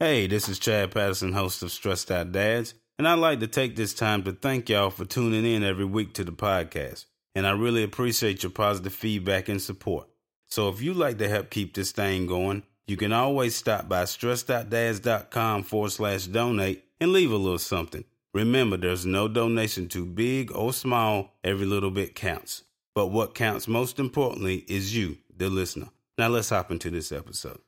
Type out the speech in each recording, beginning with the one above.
Hey, this is Chad Patterson, host of Stressed Out Dads, and I'd like to take this time to thank y'all for tuning in every week to the podcast. And I really appreciate your positive feedback and support. So if you'd like to help keep this thing going, you can always stop by stressedoutdads.com forward slash donate and leave a little something. Remember, there's no donation too big or small, every little bit counts. But what counts most importantly is you, the listener. Now let's hop into this episode.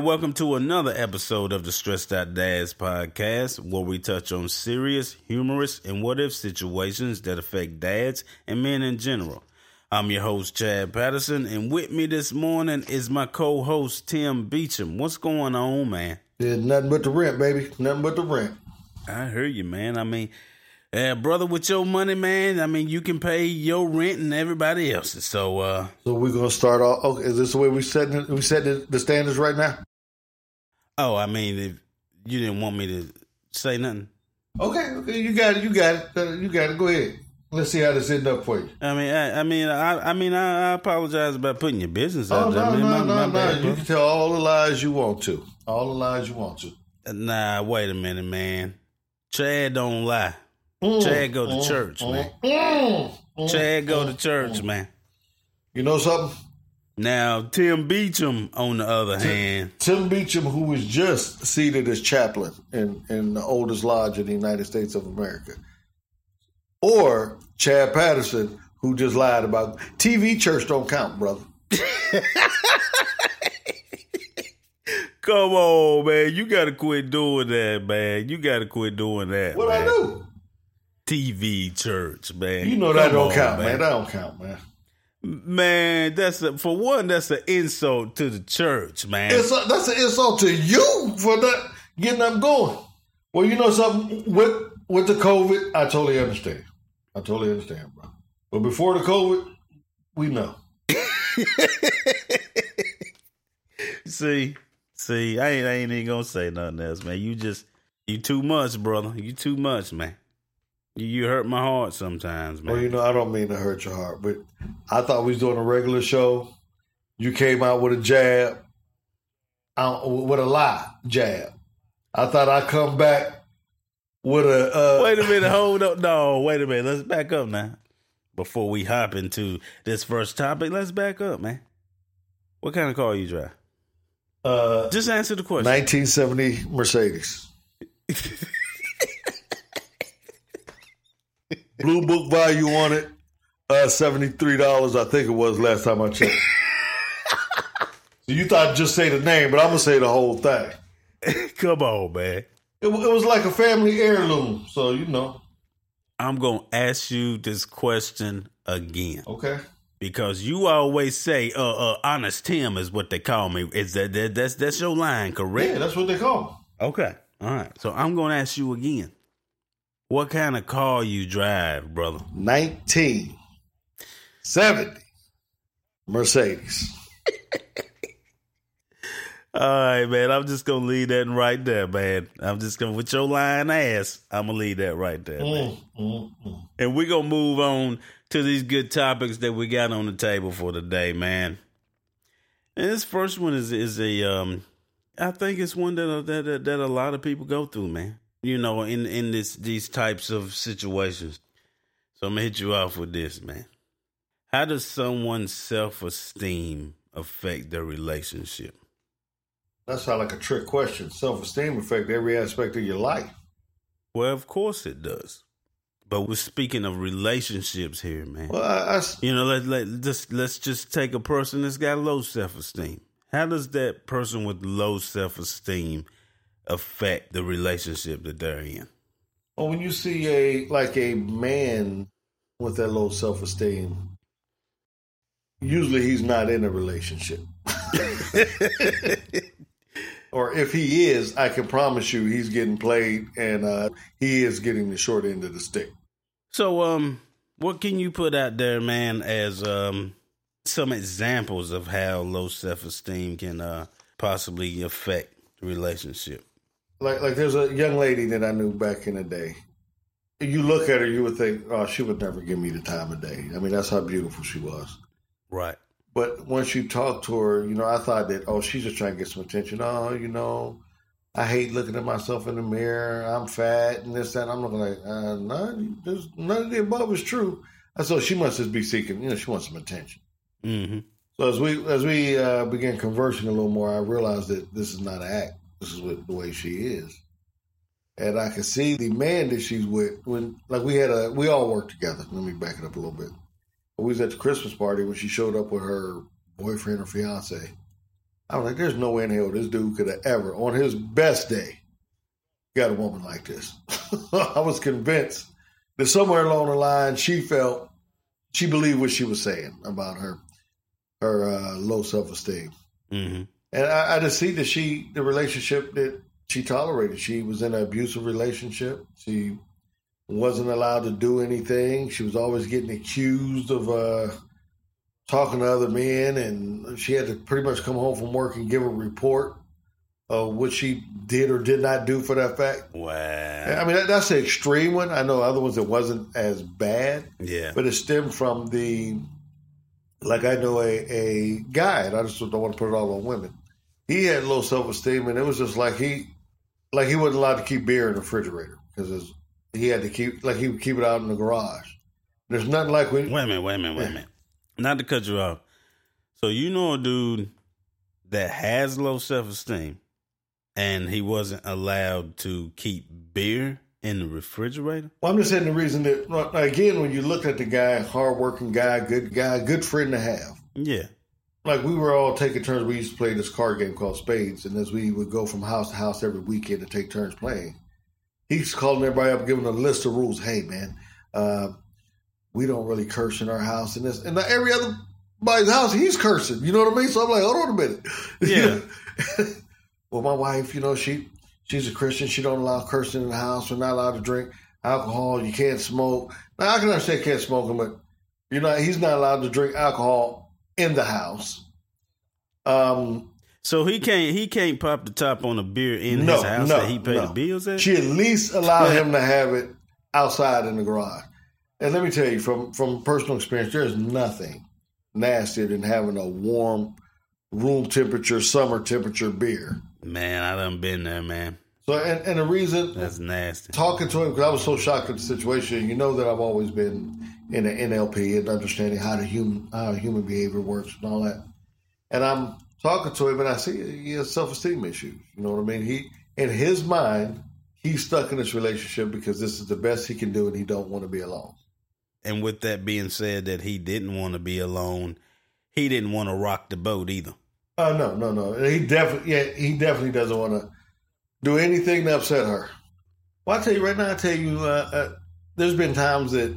Welcome to another episode of the Stressed Out Dads podcast, where we touch on serious, humorous, and what if situations that affect dads and men in general. I'm your host, Chad Patterson, and with me this morning is my co host, Tim Beecham. What's going on, man? Yeah, nothing but the rent, baby. Nothing but the rent. I hear you, man. I mean, uh, brother, with your money, man, I mean, you can pay your rent and everybody else's. So, uh, So we're gonna start off. Okay, is this the way we setting we set the standards right now? Oh, I mean, if you didn't want me to say nothing, Okay, okay, you got it. You got it. Uh, you got it. Go ahead. Let's see how this end up for you. I mean, I, I mean, I, I mean, I, I apologize about putting your business Oh out there. no, I mean, no, my- no, my no! bad, You can tell all the lies you want to. All the lies you want to. Nah, wait a minute, man. Chad don't lie. Mm, Chad go to mm, church, mm, man. mm, mm, Chad go to mm, church, mm. man. You know something? Now, Tim Beecham, on the other hand, Tim Beecham, who was just seated as chaplain in, in the oldest lodge in the United States of America, or Chad Patterson, who just lied about TV church don't count, brother. come on, man. You got to quit doing that, man. You got to quit doing that. What man. I do? TV church, man. You know that Come don't on, count, man. That don't count, man. Man, that's a, for one. That's an insult to the church, man. It's a, that's an insult to you for not getting them going. Well, you know something with with the COVID, I totally understand. I totally understand, bro. But before the COVID, we know. See, see, I ain't, I ain't even gonna say nothing else, man. You just, you too much, brother. You too much, man. You, hurt my heart sometimes, man. Well, you know, I don't mean to hurt your heart, but I thought we was doing a regular show. You came out with a jab, with a lie jab. I thought I'd come back with a. Uh, wait a minute, hold up. No, wait a minute. Let's back up now. Before we hop into this first topic, let's back up, man. What kind of car you drive? uh, Just answer the question. 1970 Mercedes. Blue book value on it, uh, $73, I think it was last time I checked. so you thought I'd just say the name, but I'm going to say the whole thing. Come on, man. It, it was like a family heirloom, so you know. I'm gonna ask you this question again Okay. because you always say, "Uh, uh, honest Tim is what they call me." Is that, that that's that's your line, correct? Yeah, that's what they call Okay. All right. So I'm going to ask you again. What kind of car you drive, brother? 1970 Mercedes. All right, man. I'm just going to leave that right there, man. I'm just going to, with your lying ass, I'm going to leave that right there, man. Mm, mm, mm. And we're going to move on to these good topics that we got on the table for today, man. And this first one is, is a, um, I think it's one that, that, that, that a lot of people go through, man. You know, in, in this, these types of situations. So I'm to hit you off with this, man. How does someone's self esteem affect their relationship? That sounds like a trick question. Self esteem affect every aspect of your life. Well, of course it does. But we're speaking of relationships here, man. Well, I, I You know, let let just let's just take a person that's got low self esteem. How does that person with low self esteem affect the relationship that they're in? Well, when you see a like a man with that low self esteem, usually he's not in a relationship. or if he is, I can promise you he's getting played and uh, he is getting the short end of the stick. So, um, what can you put out there, man, as um some examples of how low self esteem can uh, possibly affect the relationship. Like like there's a young lady that I knew back in the day. You look at her, you would think, oh, she would never give me the time of day. I mean, that's how beautiful she was. Right. But once you talk to her, you know, I thought that, oh, she's just trying to get some attention. Oh, you know, I hate looking at myself in the mirror. I'm fat and this, that. And I'm looking like, uh, none, there's, none of the above is true. I thought she must just be seeking, you know, she wants some attention. Mm-hmm. So as we as we uh, began conversing a little more, I realized that this is not an act. This is what, the way she is, and I could see the man that she's with. When like we had a, we all worked together. Let me back it up a little bit. We was at the Christmas party when she showed up with her boyfriend or fiance. I was like, "There's no way in hell this dude could have ever, on his best day, got a woman like this." I was convinced that somewhere along the line, she felt she believed what she was saying about her her uh, low self esteem. Mm-hmm. And I, I just see that she, the relationship that she tolerated, she was in an abusive relationship. She wasn't allowed to do anything. She was always getting accused of uh, talking to other men, and she had to pretty much come home from work and give a report of what she did or did not do for that fact. Wow. I mean, that, that's the extreme one. I know other ones that wasn't as bad, Yeah. but it stemmed from the like I know a, a guy, and I just don't want to put it all on women. He had low self esteem, and it was just like he, like he wasn't allowed to keep beer in the refrigerator because he had to keep, like he would keep it out in the garage. There's nothing like when Wait a minute, wait a minute, wait a minute. Not to cut you off. So you know a dude that has low self esteem and he wasn't allowed to keep beer in the refrigerator? Well, I'm just saying the reason that again, when you look at the guy, hardworking guy, good guy, good friend to have. Yeah. Like we were all taking turns. We used to play this card game called Spades, and as we would go from house to house every weekend to take turns playing, he's calling everybody up, giving a list of rules. Hey, man, uh, we don't really curse in our house, and this and every other body's house, he's cursing. You know what I mean? So I'm like, hold on a minute. Yeah. well, my wife, you know, she she's a Christian. She don't allow cursing in the house. We're not allowed to drink alcohol. You can't smoke. Now I can understand can't smoke, but you're not. He's not allowed to drink alcohol in the house. Um, So he can't he can't pop the top on a beer in No, his house no, that he paid no. the bills at? she at least allowed him to have it outside in the garage. And let me tell you, from from personal experience, there's nothing nastier than having a warm room temperature, summer temperature beer. Man, I done been there, man. So, and, and the reason That's nasty. talking to him because I was so shocked at the situation. You know that I've always been in the NLP and understanding how the human how human behavior works and all that. And I'm talking to him, and I see he has self esteem issues. You know what I mean? He in his mind, he's stuck in this relationship because this is the best he can do, and he don't want to be alone. And with that being said, that he didn't want to be alone, he didn't want to rock the boat either. Uh, no, no, no. He definitely, yeah, he definitely doesn't want to do anything to upset her. Well, I tell you right now, I tell you, uh, uh, there's been times that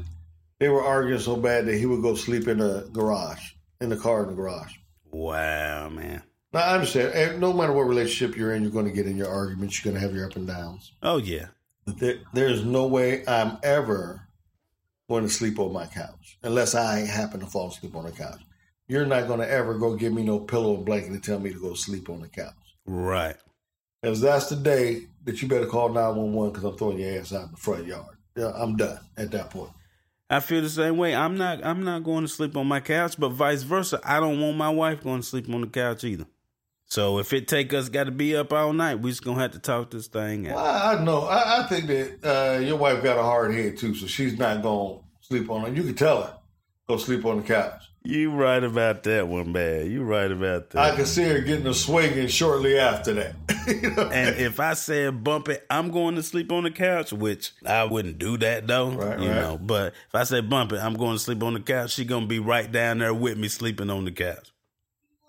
they were arguing so bad that he would go sleep in the garage, in the car in the garage. Wow, man. Now, I understand. eh, No matter what relationship you're in, you're going to get in your arguments. You're going to have your up and downs. Oh yeah. There, there's no way I'm ever going to sleep on my couch unless I happen to fall asleep on the couch. You're not going to ever go give me no pillow and blanket and tell me to go sleep on the couch. Right. If that's the day that you better call 911 because I'm throwing your ass out in the front yard. Yeah, I'm done at that point. I feel the same way. I'm not I'm not going to sleep on my couch, but vice versa. I don't want my wife going to sleep on the couch either. So if it take us got to be up all night, we just gonna have to talk this thing out. I, I know. I, I think that uh, your wife got a hard head too, so she's not to sleep on it. You can tell her, go sleep on the couch. You right about that one, man. You right about that. I can see her getting a swinging shortly after that. You know? And if I said bump it, I'm going to sleep on the couch, which I wouldn't do that though. Right, you right. know. But if I said bump it, I'm going to sleep on the couch. She gonna be right down there with me sleeping on the couch.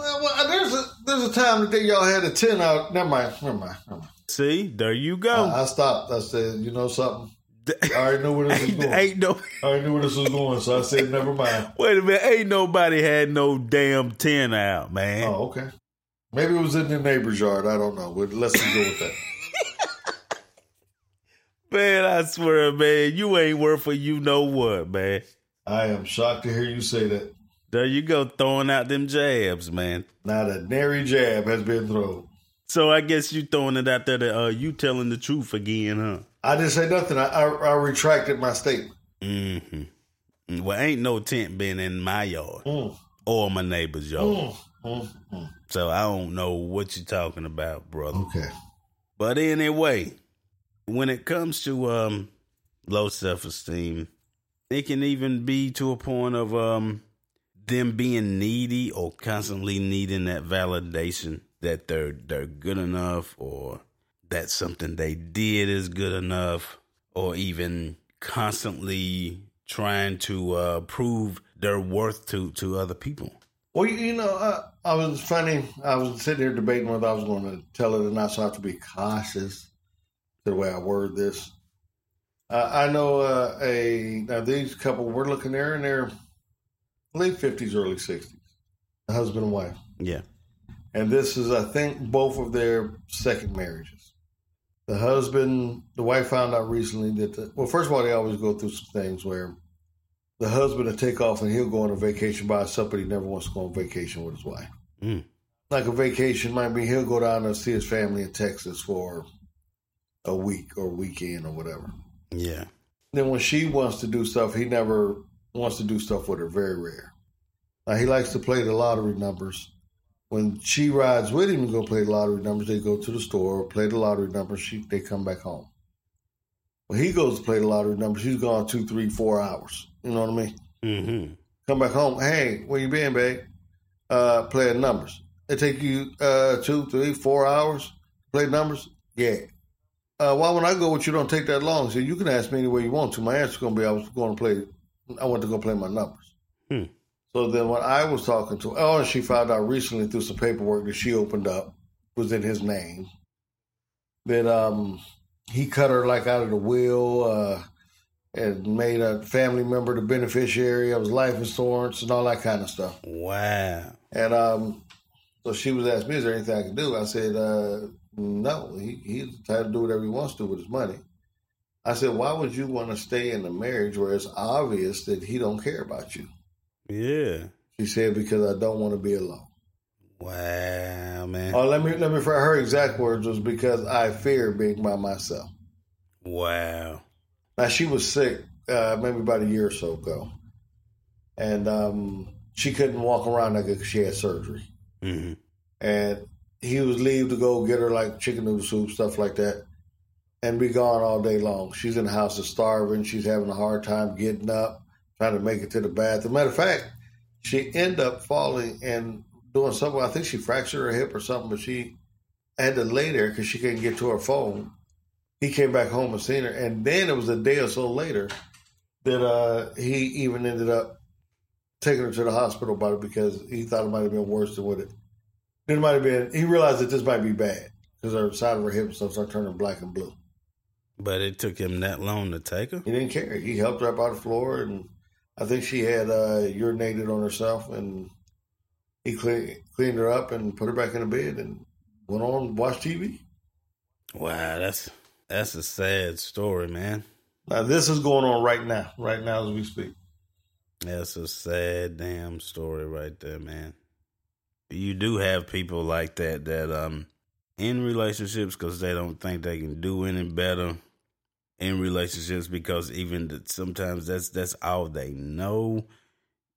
well, well, there's a there's a time that y'all had a ten out. Never mind. Never mind. Never mind. See, there you go. I, I stopped. I said, you know something. I already knew where this was ain't, going. ain't no I already knew where this was going, so I said, never mind. wait a minute. Ain't nobody had no damn ten out, man. Oh, okay. Maybe it was in the neighbor's yard. I don't know. But let's go with that. Man, I swear, man, you ain't worth for you know what, man. I am shocked to hear you say that. There you go, throwing out them jabs, man. Not a nary jab has been thrown. So I guess you throwing it out there that uh, you telling the truth again, huh? I didn't say nothing. I, I, I retracted my statement. Mm-hmm. Well, ain't no tent been in my yard Mm. or my neighbor's yard. Mm, mm, mm. So I don't know what you're talking about, brother. Okay. But anyway, when it comes to um low self esteem, it can even be to a point of um them being needy or constantly needing that validation that they're they're good enough or that something they did is good enough or even constantly trying to uh, prove their worth to to other people. Well, you, know, I, I was funny. I was sitting here debating whether I was going to tell it or not, so I have to be cautious to the way I word this. Uh, I know uh, a now these couple we're looking there in their late fifties, early sixties, husband and wife, Yeah. and this is, I think, both of their second marriages. The husband, the wife found out recently that, the, well, first of all, they always go through some things where the husband will take off and he'll go on a vacation by himself, but he never wants to go on vacation with his wife. Mm. Like a vacation might be he'll go down and see his family in Texas for a week or weekend or whatever. Yeah. Then when she wants to do stuff, he never wants to do stuff with her. Very rare. Now he likes to play the lottery numbers. When she rides with him to go play the lottery numbers, they go to the store, play the lottery numbers. She they come back home. When he goes to play the lottery numbers, he's gone two, three, four hours. You know what I mean? Mm-hmm. Come back home. Hey, where you been, babe? Uh, playing numbers. It take you uh two, three, four hours to play numbers. Yeah. Uh, why when I go with you don't take that long? So you can ask me any way you want to. My answer's gonna be I was going to play. I went to go play my numbers. Hmm. So then when I was talking to, oh, and she found out recently through some paperwork that she opened up was in his name. That um he cut her like out of the will. Uh, and made a family member the beneficiary of his life insurance and all that kind of stuff. Wow. And um, so she was asking me, "Is there anything I can do?" I said, uh, "No. He, he's type to do whatever he wants to with his money." I said, "Why would you want to stay in a marriage where it's obvious that he don't care about you?" Yeah. She said, "Because I don't want to be alone." Wow, man. Oh, let me let me. for Her exact words was because I fear being by myself. Wow. Now she was sick, uh, maybe about a year or so ago, and um, she couldn't walk around like because she had surgery. Mm-hmm. And he was leave to go get her like chicken noodle soup, stuff like that, and be gone all day long. She's in the house is starving. She's having a hard time getting up, trying to make it to the bathroom. Matter of fact, she ended up falling and doing something. I think she fractured her hip or something, but she had to lay there because she couldn't get to her phone. He came back home and seen her, and then it was a day or so later that uh, he even ended up taking her to the hospital about it because he thought it might have been worse than what it. It might have been. He realized that this might be bad because her side of her hip stuff started turning black and blue. But it took him that long to take her. He didn't care. He helped her up out of the floor, and I think she had uh, urinated on herself, and he clean, cleaned her up and put her back in the bed and went on and watched TV. Wow, that's that's a sad story, man. Now this is going on right now, right now as we speak. That's a sad damn story right there, man. You do have people like that that um in relationships because they don't think they can do any better in relationships because even sometimes that's that's all they know,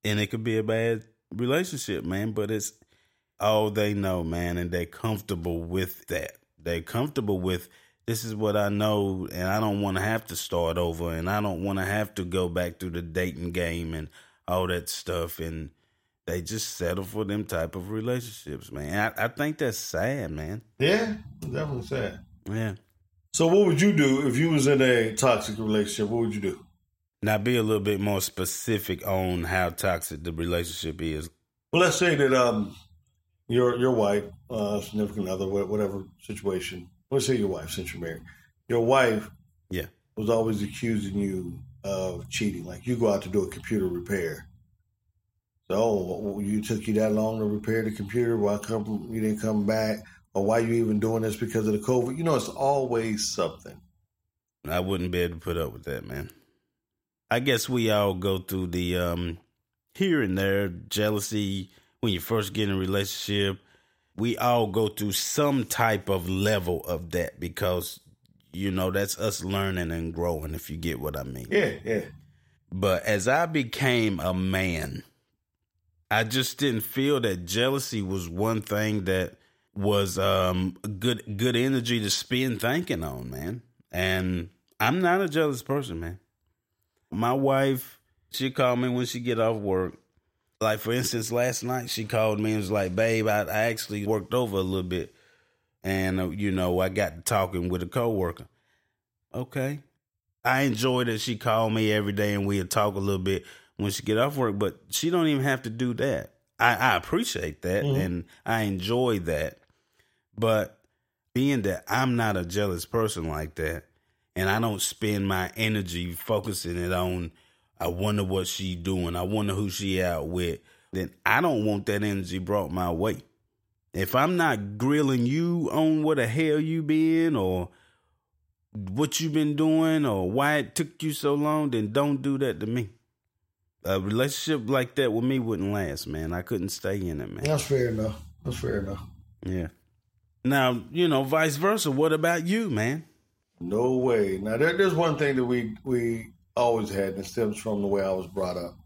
and it could be a bad relationship, man. But it's all they know, man, and they're comfortable with that. They're comfortable with this is what I know, and I don't want to have to start over, and I don't want to have to go back through the dating game and all that stuff, and they just settle for them type of relationships, man. I, I think that's sad, man. Yeah, definitely sad. Yeah. So what would you do if you was in a toxic relationship? What would you do? Now, be a little bit more specific on how toxic the relationship is. Well, let's say that um, your your wife, uh, significant other, whatever situation. Let's say your wife, since you're married, your wife Yeah. was always accusing you of cheating. Like you go out to do a computer repair. So you took you that long to repair the computer. Why come you didn't come back? Or why you even doing this because of the COVID? You know, it's always something. I wouldn't be able to put up with that, man. I guess we all go through the um here and there, jealousy when you first get in a relationship. We all go through some type of level of that because, you know, that's us learning and growing, if you get what I mean. Yeah, yeah. But as I became a man, I just didn't feel that jealousy was one thing that was um good good energy to spend thinking on, man. And I'm not a jealous person, man. My wife, she called me when she get off work. Like for instance, last night she called me and was like, "Babe, I, I actually worked over a little bit, and uh, you know I got to talking with a coworker." Okay, I enjoy that she called me every day and we'll talk a little bit when she get off work, but she don't even have to do that. I, I appreciate that mm-hmm. and I enjoy that. But being that I'm not a jealous person like that, and I don't spend my energy focusing it on I wonder what she doing, I wonder who she out with, then I don't want that energy brought my way. If I'm not grilling you on what the hell you been or what you been doing or why it took you so long, then don't do that to me a relationship like that with me wouldn't last, man. I couldn't stay in it, man. That's fair enough. That's fair enough. Yeah. Now, you know, vice versa. What about you, man? No way. Now, there, there's one thing that we we always had, and it stems from the way I was brought up.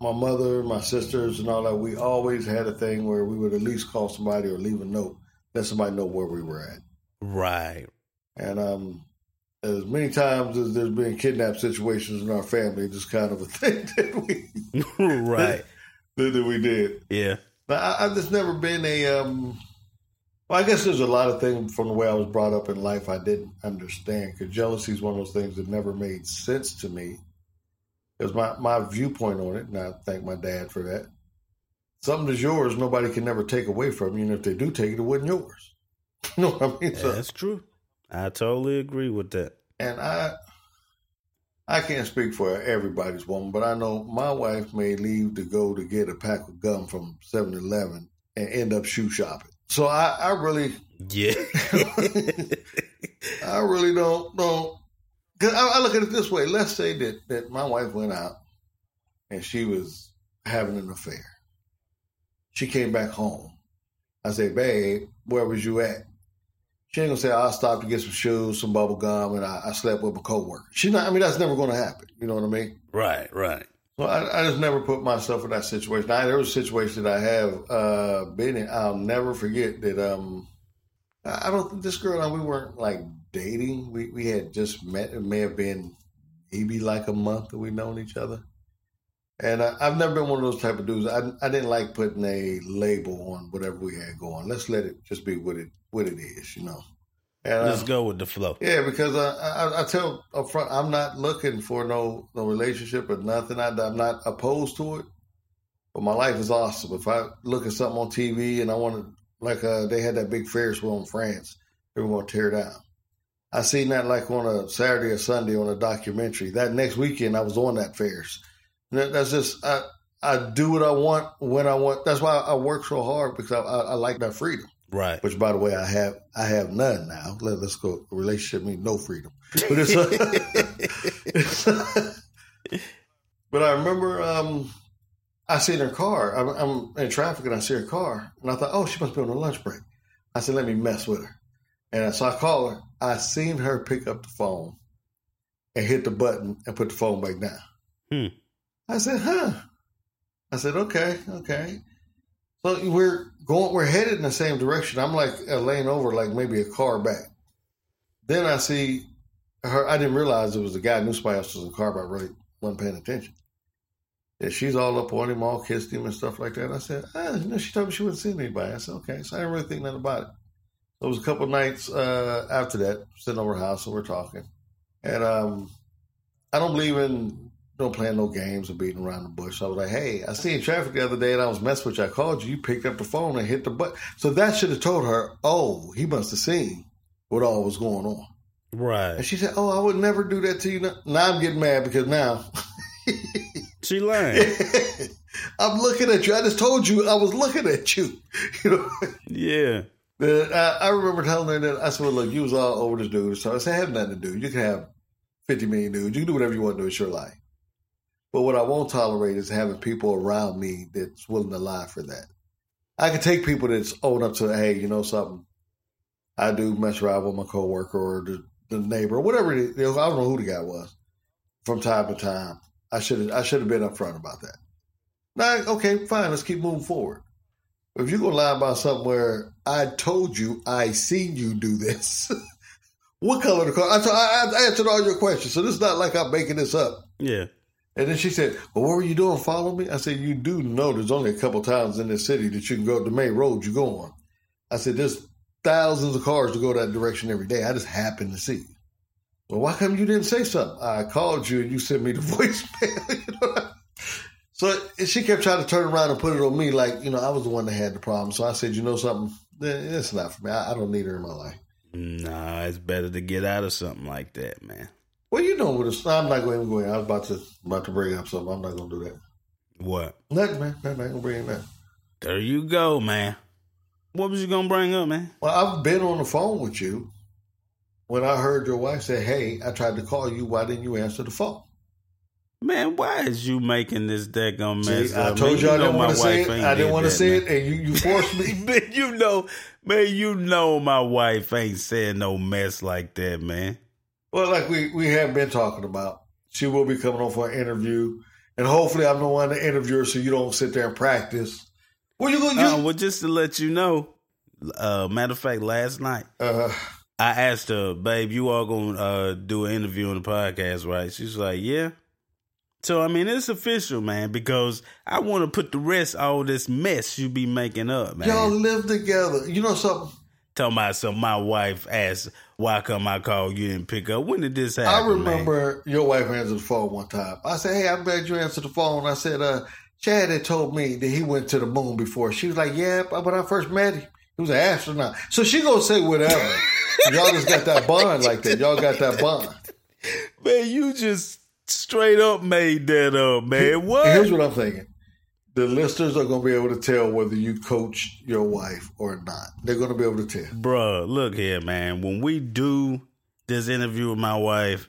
My mother, my sisters, and all that. We always had a thing where we would at least call somebody or leave a note, let somebody know where we were at. Right. And um, as many times as there's been kidnap situations in our family, just kind of a thing that we right that, that, we did. Yeah. But I, have just never been a. Um, well, I guess there's a lot of things from the way I was brought up in life I didn't understand because jealousy is one of those things that never made sense to me. Because my, my viewpoint on it, and I thank my dad for that. Something that's yours, nobody can never take away from you. And if they do take it, it wasn't yours. you know what I mean? Yeah, so, that's true. I totally agree with that. And I I can't speak for everybody's woman, but I know my wife may leave to go to get a pack of gum from 7-Eleven and end up shoe shopping. So I, I really Yeah. I really don't don't cause I, I look at it this way. Let's say that, that my wife went out and she was having an affair. She came back home. I said, babe, where was you at? She ain't gonna say I stopped to get some shoes, some bubble gum, and I, I slept with a coworker. She's not. I mean, that's never gonna happen. You know what I mean? Right, right. So I, I just never put myself in that situation. I, there was a situation that I have uh, been in. I'll never forget that. Um, I don't. This girl and I, we weren't like dating. We we had just met. It may have been maybe like a month that we known each other. And I, have never been one of those type of dudes. I, I didn't like putting a label on whatever we had going. Let's let it just be what it what it is, you know. And, Let's uh, go with the flow. Yeah, because I, I, I tell up front, I'm not looking for no no relationship or nothing. I, I'm not opposed to it, but my life is awesome. If I look at something on TV and I want to, like uh, they had that big Ferris wheel in France, they were going to tear down. I seen that like on a Saturday or Sunday on a documentary. That next weekend, I was on that Ferris. That, that's just I I do what I want when I want. That's why I work so hard because I, I, I like that freedom. Right. Which, by the way, I have I have none now. Let, us go. Relationship means no freedom. But it's, but I remember um, I see in her car. I'm, I'm, in traffic and I see her car, and I thought, oh, she must be on a lunch break. I said, let me mess with her. And so I call her. I seen her pick up the phone and hit the button and put the phone back down. Hmm. I said, huh. I said, okay, okay. So we're going, we're headed in the same direction. I'm like lane over, like maybe a car back. Then I see her. I didn't realize it was the guy. I knew somebody else was in the car, but I really wasn't paying attention. Yeah, she's all up on him, all kissed him and stuff like that. I said, ah, you know, she told me she wouldn't see anybody. I said, okay. So I didn't really think nothing about it. So it was a couple nights uh, after that, sitting over her house and we're talking. And um, I don't believe in don't play no games or beating around the bush. So I was like, hey, I seen traffic the other day and I was messing with you. I called you. You picked up the phone and hit the button. So that should have told her, oh, he must have seen what all was going on. Right. And she said, oh, I would never do that to you. Now, I'm getting mad because now. she learned. I'm looking at you. I just told you I was looking at you. You know? Yeah. I, I remember telling her that I said, well, look, you was all over this dude. So I said, I have nothing to do. You can have 50 million dudes. You can do whatever you want to do. It's your life. But what I won't tolerate is having people around me that's willing to lie for that. I can take people that's own up to, hey, you know something, I do mess around with my coworker or the, the neighbor or whatever it is. I don't know who the guy was. From time to time, I should have I should have been upfront about that. Now, okay, fine, let's keep moving forward. If you're gonna lie about something where I told you I seen you do this, what color the car? I, t- I, I answered all your questions, so this is not like I'm making this up. Yeah. And then she said, "Well, what were you doing? Follow me?" I said, "You do know there's only a couple towns in this city that you can go up the main road you go on." I said, "There's thousands of cars to go that direction every day. I just happened to see." Well, why come you didn't say something? I called you and you sent me the voicemail. you know? So she kept trying to turn around and put it on me, like you know I was the one that had the problem. So I said, you know something, eh, it's not for me. I don't need her in my life. Nah, it's better to get out of something like that, man. Well, you know what? It's, I'm not going to go in. I was about to about to bring up something. I'm not going to do that. What? Nothing, man. I'm not going to bring that. There you go, man. What was you going to bring up, man? Well, I've been on the phone with you. When I heard your wife say, "Hey, I tried to call you. Why didn't you answer the phone?" Man, why is you making this daggone mess? See, I told man, you, I didn't want to say it. I didn't want to say it, and you, you forced me. man, you know, man, you know my wife ain't saying no mess like that, man. Well, like we we have been talking about, she will be coming on for an interview, and hopefully, I'm the one to interview her, so you don't sit there and practice. Well, you going Uh, well, just to let you know, uh, matter of fact, last night Uh, I asked her, babe, you all gonna uh, do an interview on the podcast, right? She's like, yeah. So I mean, it's official, man, because I want to put the rest all this mess you be making up, man. y'all live together. You know something? Talking about some, my wife asked, why come I called you didn't pick up? When did this happen? I man? remember your wife answered the phone one time. I said, "Hey, I'm glad you answered the phone." I said, "Uh, Chad had told me that he went to the moon before." She was like, "Yeah, but when I first met him, he was an astronaut." So she gonna say whatever. Y'all just got that bond like that. Y'all got that bond. Man, you just straight up made that up, man. What? Here's what I'm thinking. The listeners are going to be able to tell whether you coach your wife or not. They're going to be able to tell. Bruh, look here, man. When we do this interview with my wife,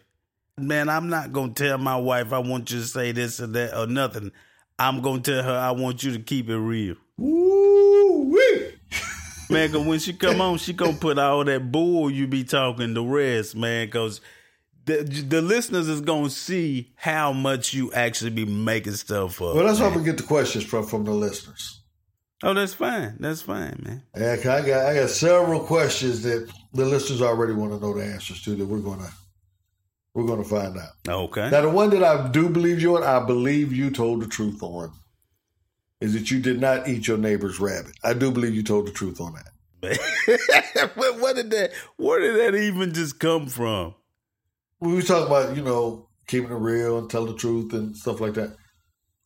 man, I'm not gonna tell my wife I want you to say this or that or nothing. I'm gonna tell her I want you to keep it real. Woo wee! Man, cause when she come on, she gonna put all that bull you be talking the rest, man, cause the, the listeners is gonna see how much you actually be making stuff up. Well, that's where I'm man. going to get the questions from from the listeners. Oh, that's fine. That's fine, man. Yeah, I got I got several questions that the listeners already want to know the answers to that we're gonna we're gonna find out. Okay. Now, the one that I do believe you on, I believe you told the truth on, is that you did not eat your neighbor's rabbit. I do believe you told the truth on that. but what did that? Where did that even just come from? We were talking about you know keeping it real and tell the truth and stuff like that.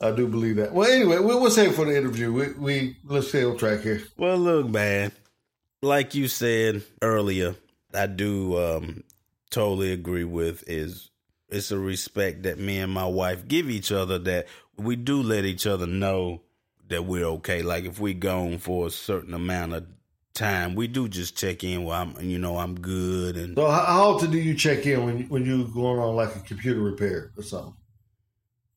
I do believe that. Well, anyway, we'll, save for the interview. We, we let's stay on track here. Well, look, man. Like you said earlier, I do um, totally agree with is it's a respect that me and my wife give each other that we do let each other know that we're okay. Like if we gone for a certain amount of time, we do just check in. Well, I'm, you know, I'm good, and So, how, how often do you check in when you, when you're going on like a computer repair or something?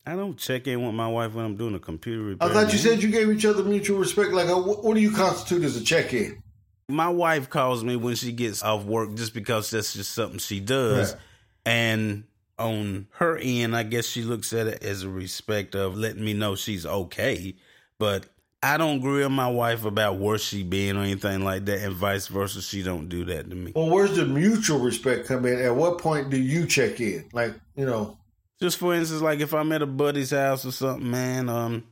I don't check in with my wife when I'm doing a computer repair. I thought you said you gave each other mutual respect. Like, uh, what, what do you constitute as a check in? my wife calls me when she gets off work just because that's just something she does. Right. And on her end, I guess she looks at it as a respect of letting me know she's okay. But I don't grill my wife about where she been or anything like that, and vice versa. She don't do that to me. Well, where's the mutual respect come in? At what point do you check in? Like, you know, Just for instance, like if I'm at a buddy's house or something, man, um,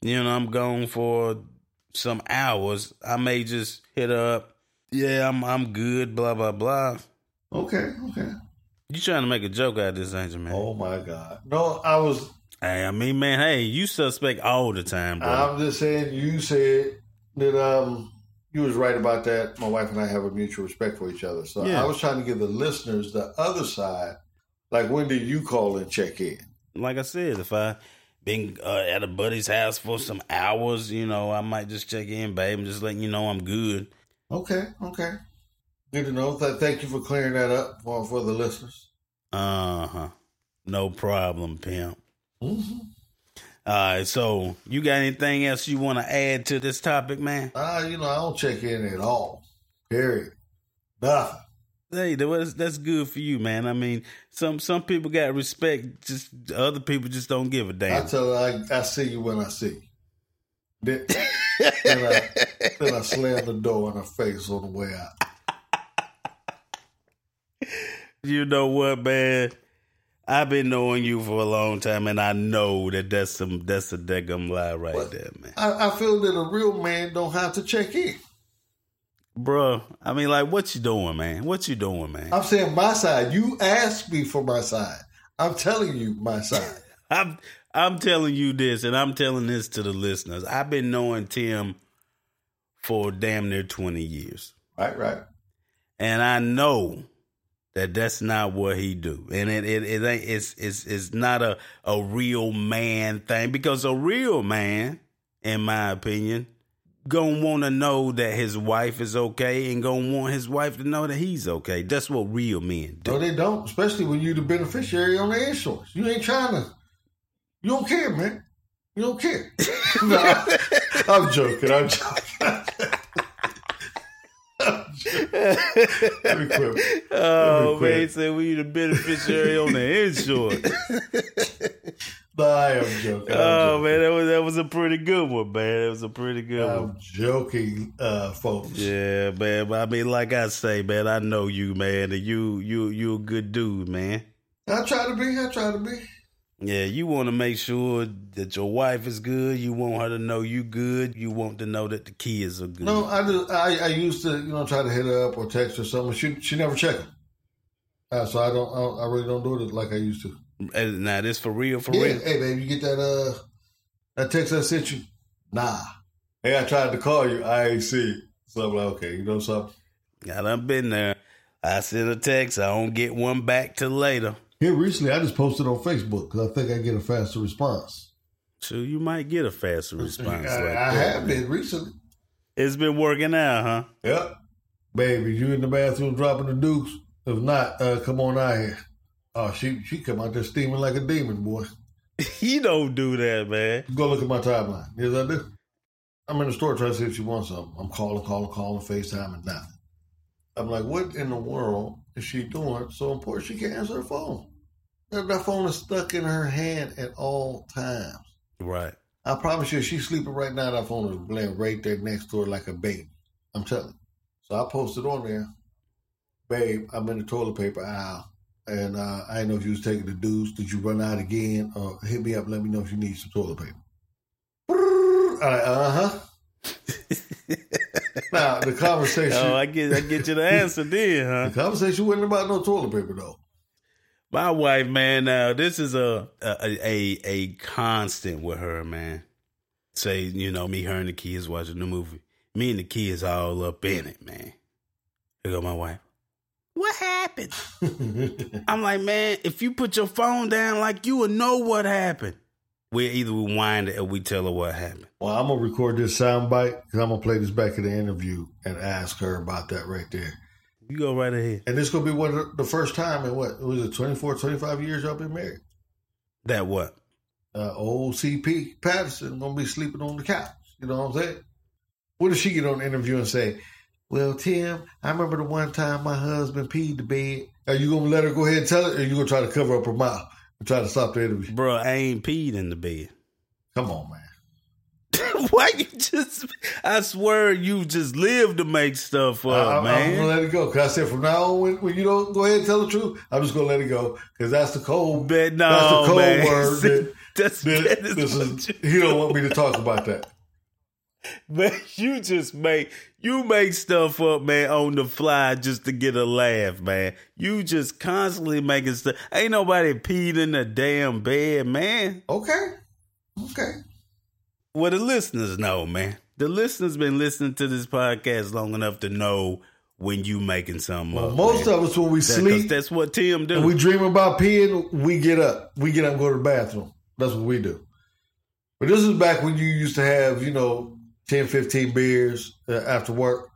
you know, I'm gone for some hours. I may just hit up. Yeah, I'm I'm good. Blah blah blah. okay, okay. You trying to make a joke out of this, Angel man? Oh my God. No, I was. Hey, I mean, man, hey, you suspect all the time, bro. I'm just saying. You said that um you was right about that. My wife and I have a mutual respect for each other. So Yeah. I was trying to give the listeners the other side. Like, when did you call and check in? like I said, if I been uh, at a buddy's house for some hours, you know, I might just check in, babe, and just letting you know I'm good. Okay, okay. Good to know. Th- thank you for clearing that up for for the listeners. Uh huh. No problem, pimp. Mm-hmm. All right, so you got anything else you want to add to this topic, man? Uh, you know, I don't check in at all. Period. Nothing. Hey, that's that's good for you, man. I mean, some some people got respect, just other people just don't give a damn. I tell her, I, I see you when I see you. Then, then, I, then I slam the door in her face on the way out. You know what, man? I've been knowing you for a long time, and I know that that's some that's a daggum lie right But there, man. I, I feel that a real man don't have to check in. Bro, I mean, like, what you doing, man? What you doing, man? I'm saying my side. You asked me for my side. I'm telling you my side. I'm I'm telling you this, and I'm telling this to the listeners. I've been knowing Tim for damn near twenty years, Right, right. and I know that that's not what he do, and it it, it ain't it's it's it's not a a real man thing because a real man, in my opinion, gonna want to know that his wife is okay, and gonna want his wife to know that he's okay. That's what real men do. No, they don't. Especially when you the beneficiary on the insurance. You ain't trying to. You don't care, man. You don't care. no, I'm joking. I'm joking. Let me quit. Oh man, said we the beneficiary on the insurance. No, I am joking. I'm Oh joking. man, that was that was a pretty good one, man. That was a pretty good one. I'm joking, uh, folks. Yeah, man. But I mean, like I say, man, I know you, man, and you you you a good dude, man. I try to be. I try to be. Yeah, you want to make sure that your wife is good. You want her to know you good. You want to know that the kids are good. No, I just I, I used to you know try to hit her up or text her something. She she never checked. Uh, so I don't, I I really don't do it like I used to. And now this for real, for yeah, real. hey baby, you get that uh that text I sent you? Nah. Hey, I tried to call you. I ain't see it. So I'm like, okay, you know something. Yeah, I done been there. I send a text. I don't get one back till later. Here recently, I just posted on Facebook because I think I get a faster response. So you might get a faster response. I, like I have been recently. It's been working out, huh? Yep. Baby, you in the bathroom dropping the dukes? If not, uh, come on out here. Oh, she she come out there steaming like a demon, boy. he don't do that, man. Go look at my timeline. Yes, I do. I'm in the store trying to see if she wants something. I'm calling, calling, calling, FaceTime, and nothing. I'm like, what in the world is she doing so important she can't answer her phone? That, that phone is stuck in her hand at all times. Right. I promise you, if she's sleeping right now, that phone is laying right there next to her like a baby. I'm telling you. So I posted on there, babe, I'm in the toilet paper aisle. And uh, I didn't know if you was taking the dues. Did you run out again? Or hit me up, let me know if you need some toilet paper. Uh huh. now, the conversation. Oh, I get I get you the answer then, huh? the conversation wasn't about no toilet paper, though. My wife, man. Now this is a a a, a constant with her, man. Say, you know, me, her, and the kids watching the movie. Me and the kids all up in it, man. Here go my wife. What happened? I'm like, man, if you put your phone down, like you would know what happened. We either rewind it or we tell her what happened. Well, I'm gonna record this sound bite because I'm gonna play this back in the interview and ask her about that right there. You go right ahead. And this gonna be one of the first time in what was it 24, 25 years y'all been married. That what? Uh, old CP Patterson gonna be sleeping on the couch. You know what I'm saying? What if she get on the interview and say, "Well, Tim, I remember the one time my husband peed the bed." Are you gonna let her go ahead and tell it, or you gonna try to cover up her mouth and try to stop the interview? Bro, I ain't peed in the bed. Come on, man. Why you just? I swear you just live to make stuff up, man. I, man. gonna let it go because I said from now on, when, when you don't go ahead and tell the truth, I'm just gonna let it go because that's the cold. But no, that's the cold man. word. That, That's that- that is this is, you- he don't want me to talk about that. man. You just make you make stuff up, man, on the fly just to get a laugh, man. You just constantly making stuff. Ain't nobody peed in the damn bed, man. Okay, okay. Well, the listeners know, man. The listeners been listening to this podcast long enough to know when you making something Well, up. most man. of us when we That- sleep, that's what Tim do. we dream about peeing, we get up. We get up and go to the bathroom. That's what we do. But this is back when you used to have, you know, 10, 15 beers uh, after work.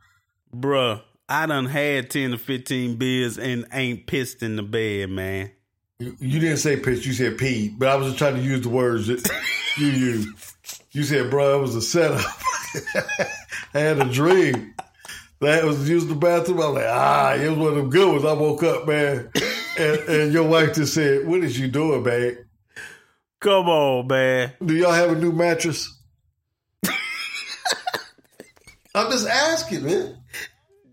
Bruh, I done had 10 to 15 beers and ain't pissed in the bed, man. You, you didn't say pitch, you said peed, but I was just trying to use the words that you used. You said, bro, it was a setup. I had a dream. That was using the bathroom. I was like, ah, it was one of them good ones. I woke up, man. And, and your wife just said, what is you doing, man? Come on, man. Do y'all have a new mattress? I'm just asking, man.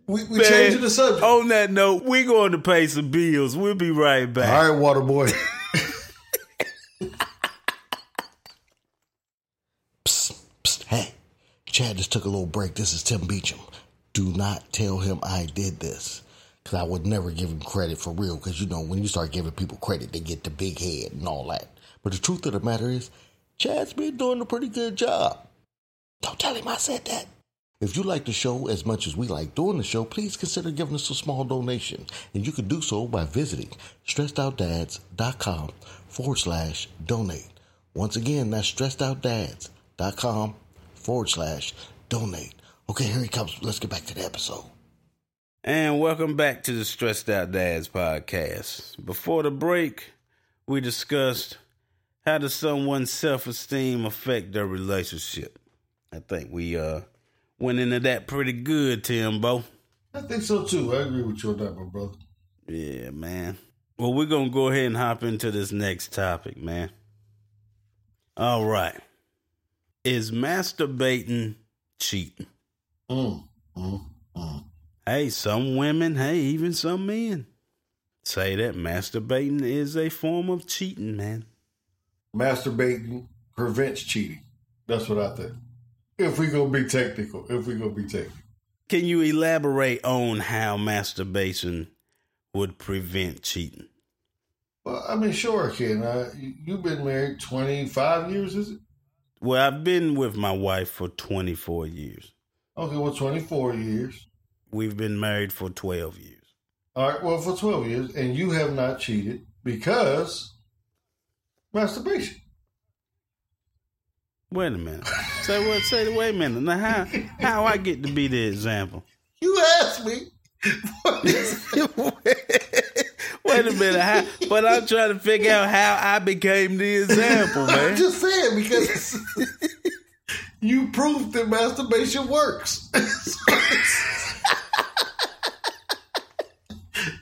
We, we Man, changing the subject. On that note, we're going to pay some bills. We'll be right back. All right, water boy. Psst, psst, hey, Chad just took a little break. This is Tim Beecham. Do not tell him I did this. Because I would never give him credit for real. Because, you know, when you start giving people credit, they get the big head and all that. But the truth of the matter is, Chad's been doing a pretty good job. Don't tell him I said that. If you like the show as much as we like doing the show, please consider giving us a small donation. And you can do so by visiting stressedoutdads.com forward slash donate. Once again, that's stressedoutdads.com forward slash donate. Okay, here he comes. Let's get back to the episode. And welcome back to the Stressed Out Dads podcast. Before the break, we discussed how does someone's self-esteem affect their relationship. I think we uh went into that pretty good, Timbo. I think so too. I agree with you on that, my brother. Yeah, man. Well, we're gonna go ahead and hop into this next topic, man. All right. Is masturbating cheating? Mm, mm, mm. Hey, some women, hey, even some men say that masturbating is a form of cheating, man. Masturbating prevents cheating. That's what I think. If we gonna be technical, if we gonna be technical. Can you elaborate on how masturbation would prevent cheating? Well, I mean, sure, I can. Uh, you- you've been married 25 years, is it? Well, I've been with my wife for 24 years. Okay, well, 24 years. We've been married for 12 years. All right, well, for 12 years, and you have not cheated because masturbation. Wait a minute. Say what? Say wait a minute. Now how how I get to be the example? You asked me. wait a minute. How, but I'm trying to figure out how I became the example, I'm just saying because you proved that masturbation works.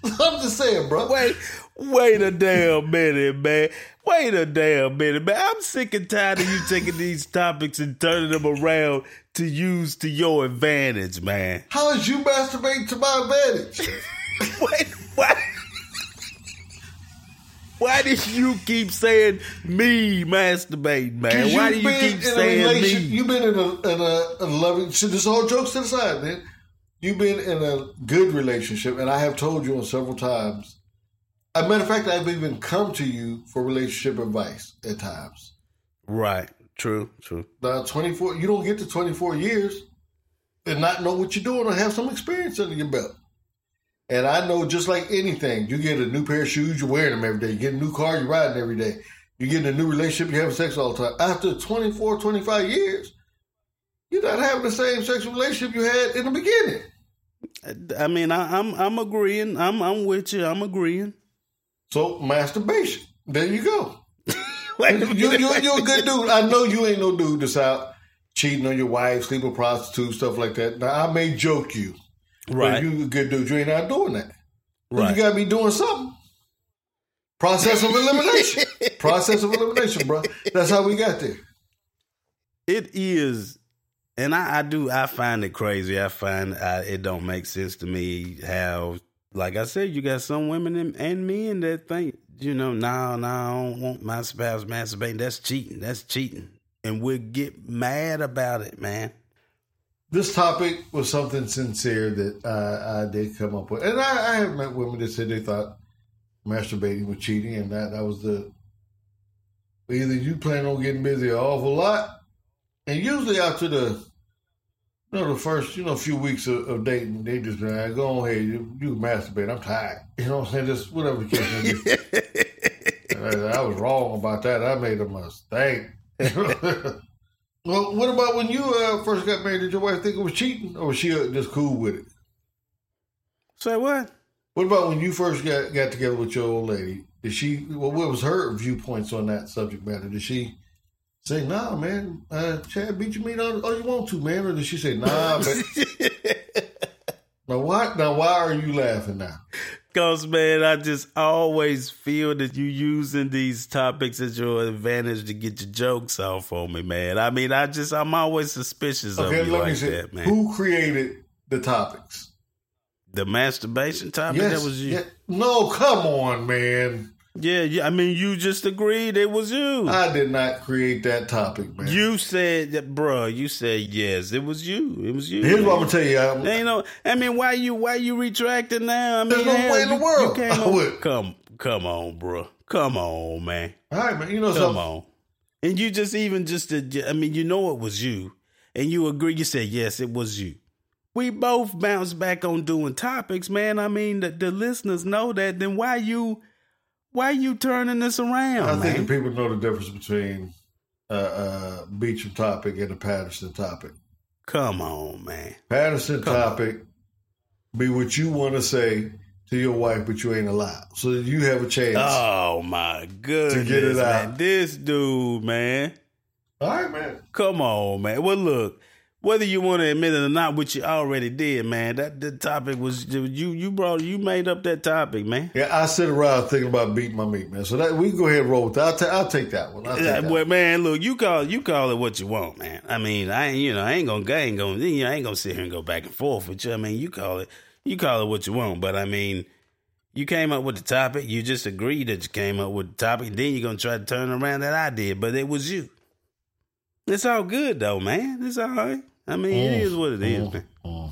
I'm just saying, bro. Wait, wait a damn minute, man. Wait a damn minute, man. I'm sick and tired of you taking these topics and turning them around to use to your advantage, man. How is you masturbating to my advantage? Wait, why? Why did you keep saying me masturbating, man? Why do been keep saying me? You've been in a, in a, a loving. So this all jokes to the side, man. You've been in a good relationship, and I have told you on several times. A matter of fact, I've even come to you for relationship advice at times. Right. True. True. Now, twenty four, you don't get to twenty four years and not know what you're doing or have some experience under your belt. And I know, just like anything, you get a new pair of shoes, you're wearing them every day. You get a new car, you're riding every day. You get in a new relationship, you're having sex all the time. After 24, 25 years, you're not having the same sexual relationship you had in the beginning. I mean, I, I'm I'm agreeing. I'm I'm with you. I'm agreeing. So, masturbation. There you go. you, you, you're a good dude. I know you ain't no dude that's out cheating on your wife, sleeping with prostitutes, stuff like that. Now, I may joke you, Right. you a good dude. You ain't out doing that. Right. You got to be doing something. Process of elimination. Process of elimination, bro. That's how we got there. It is, and I, I do. I find it crazy. I find I, it don't make sense to me how, like I said, you got some women and, and men that think, you know, no, no, I don't want my spouse masturbating. That's cheating. That's cheating, and we'll get mad about it, man. This topic was something sincere that uh, I did come up with, and I, I have met women that said they thought masturbating was cheating, and that that was the either you plan on getting busy an awful lot, and usually after the you know the first you know few weeks of, of dating, they just uh, go on ahead, you, you masturbate. I'm tired, you know what I'm saying? Just whatever the case may be. I, I was wrong about that. I made a mistake. well, what about when you uh, first got married? Did your wife think it was cheating, or was she uh, just cool with it? Say what? What about when you first got, got together with your old lady? Did she? Well, what was her viewpoints on that subject matter? Did she say, "Nah, man, uh, Chad beat you mean all, all you want to, man," or did she say, "Nah"? But now why? Now why are you laughing now? Cause man, I just always feel that you using these topics as your advantage to get your jokes off on me, man. I mean, I just I'm always suspicious Okay, of you let me like see. that, man. Who created the topics? The masturbation topic that was you. yeah. No, come on, man. Yeah, yeah, I mean, you just agreed it was you. I did not create that topic, man. you said that, bruh. You said yes, it was you. It was you. Here's what I'm gonna tell you. I'm, no. I mean, why you why you retracting now? I mean, There's no hell, way in the world You came I would. Come, come on, bro. Come on, man. all right, man. You know Come something? on. And you just even just. Uh, I mean, you know it was you, and you agree. You said yes, it was you. We both bounce back on doing topics, man. I mean, the, the listeners know that. Then why you, why are you turning this around, I man? think people know the difference between uh, uh, Beecham topic and a Patterson topic. Come on, man. Patterson Come on. topic be what you want to say to your wife, but you ain't allowed. So that you have a chance. Oh my goodness, get it man. out. This dude, man. All right, man. Come on, man. Well, look, whether you want to admit it or not, which you already did, man. That the topic was you. You brought you made up that topic, man. Yeah, I sit around thinking about beating my meat, man. So that we can go ahead and roll with that. I'll, ta- I'll take that one. I'll take Yeah, that well, man, look, you call you call it what you want, man. I mean, I ain't you know I ain't gonna I ain't gonna you know, I ain't gonna sit here and go back and forth with you. I mean, you call it you call it what you want, but I mean. You came up with the topic. You just agreed that you came up with the topic. Then you're gonna try to turn around that I did, but it was you. It's all good though, man. It's all right. I mean, it is what it is, man. Mm.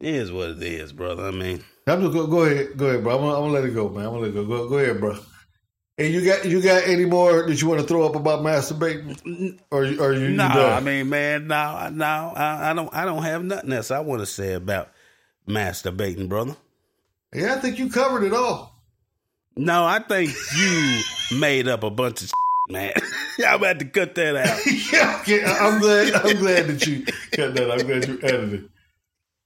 It is what it is, brother. I mean, I'm just go, go ahead, go ahead, bro. I'm gonna, I'm gonna let it go, man. I'm gonna let it go. Go, go ahead, bro. And you got you got any more that you want to throw up about masturbating, or you- or you, no, done? I mean, man, no, no, I, I don't, I don't have nothing else I want to say about masturbating, brother. yeah, I think you covered it all. No, I think you made up a bunch of shit, man. I'm about to cut that out. yeah, I'm glad. I'm glad that you cut that. I'm glad you edited it.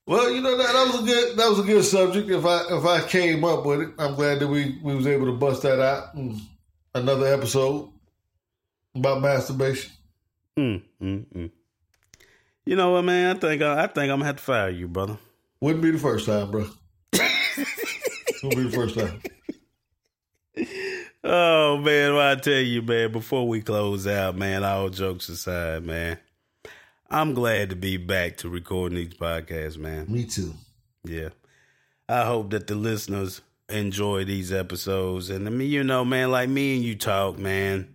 Well, you know that, that was a good that was a good subject. If I if I came up with it, I'm glad that we we was able to bust that out. Another episode about masturbation. Mm, mm, mm. You know what, man? I think I, I think I'm gonna have to fire you, brother. Wouldn't be the first time, bro. Wouldn't be the first time. Oh man, well, I tell you, man, before we close out, man, all jokes aside, man. I'm glad to be back to recording these podcasts, man. Me too. Yeah. I hope that the listeners enjoy these episodes. And I mean, you know, man, like me and you talk, man.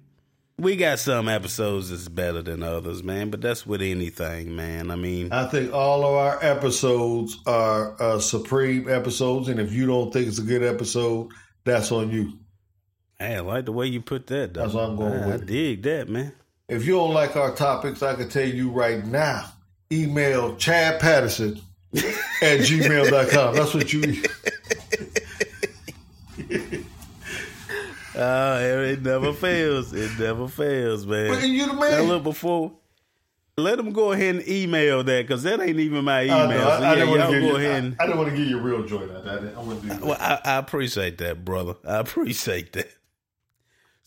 We got some episodes that's better than others, man, but that's with anything, man. I mean, I think all of our episodes are uh, supreme episodes, and if you don't think it's a good episode, that's on you. Hey, I like the way you put that, though. That's what I'm going I, with. I dig that, man. If you don't like our topics, I can tell you right now. Email Chad Patterson at gmail.com. That's what you. Oh, it never fails. It never fails, man. But you the Now, man. look, before, let them go ahead and email that because that ain't even my email. know, so, I, I yeah, didn't want y'all to give go you. ahead and. I, I didn't want to give you a real. I, I, didn't, I do that. Well, I, I appreciate that, brother. I appreciate that.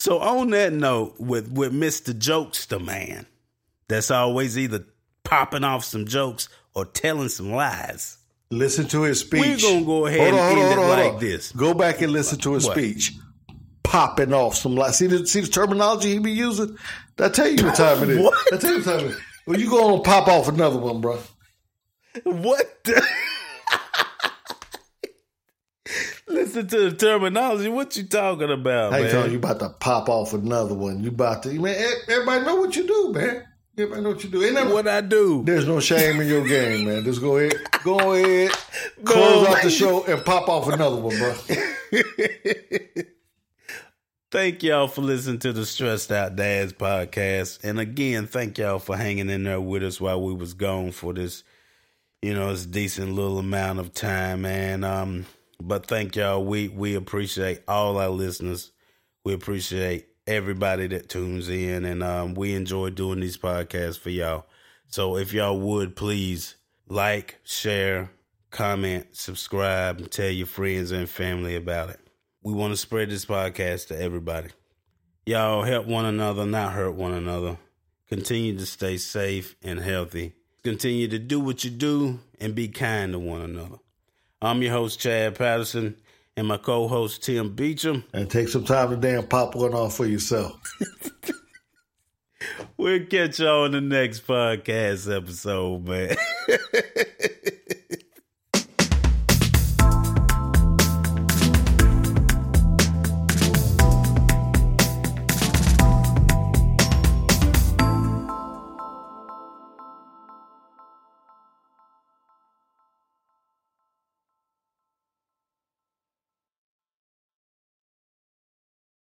So on that note, with with Mister Jokester man, that's always either popping off some jokes or telling some lies. Listen to his speech. We're gonna go ahead and end it like this. Go back and listen to his What? speech. Popping off some lies. See the see the terminology he be using. I tell you what time it is. What? I tell you what time it is. Well, you go on pop off another one, bro. What? The? Listen to the terminology. What you talking about, I man? telling you about to pop off another one. You about to man. Everybody know what you do, man. Everybody know what you do. Ain't never, what I do? there's no shame in your game, man. Just go ahead, go ahead, close out the show and pop off another one, bro. Thank y'all for listening to the Stressed Out Dads podcast. And again, thank y'all for hanging in there with us while we was gone for this, you know, this decent little amount of time, man. Um, but thank y'all. We we appreciate all our listeners. We appreciate everybody that tunes in and um we enjoy doing these podcasts for y'all. So if y'all would please like, share, comment, subscribe, and tell your friends and family about it. We want to spread this podcast to everybody. Y'all help one another, not hurt one another. Continue to stay safe and healthy. Continue to do what you do and be kind to one another. I'm your host, Chad Patterson, and my co host, Tim Beecham. And take some time to damn pop one off for yourself. we'll catch y'all on the next podcast episode, man.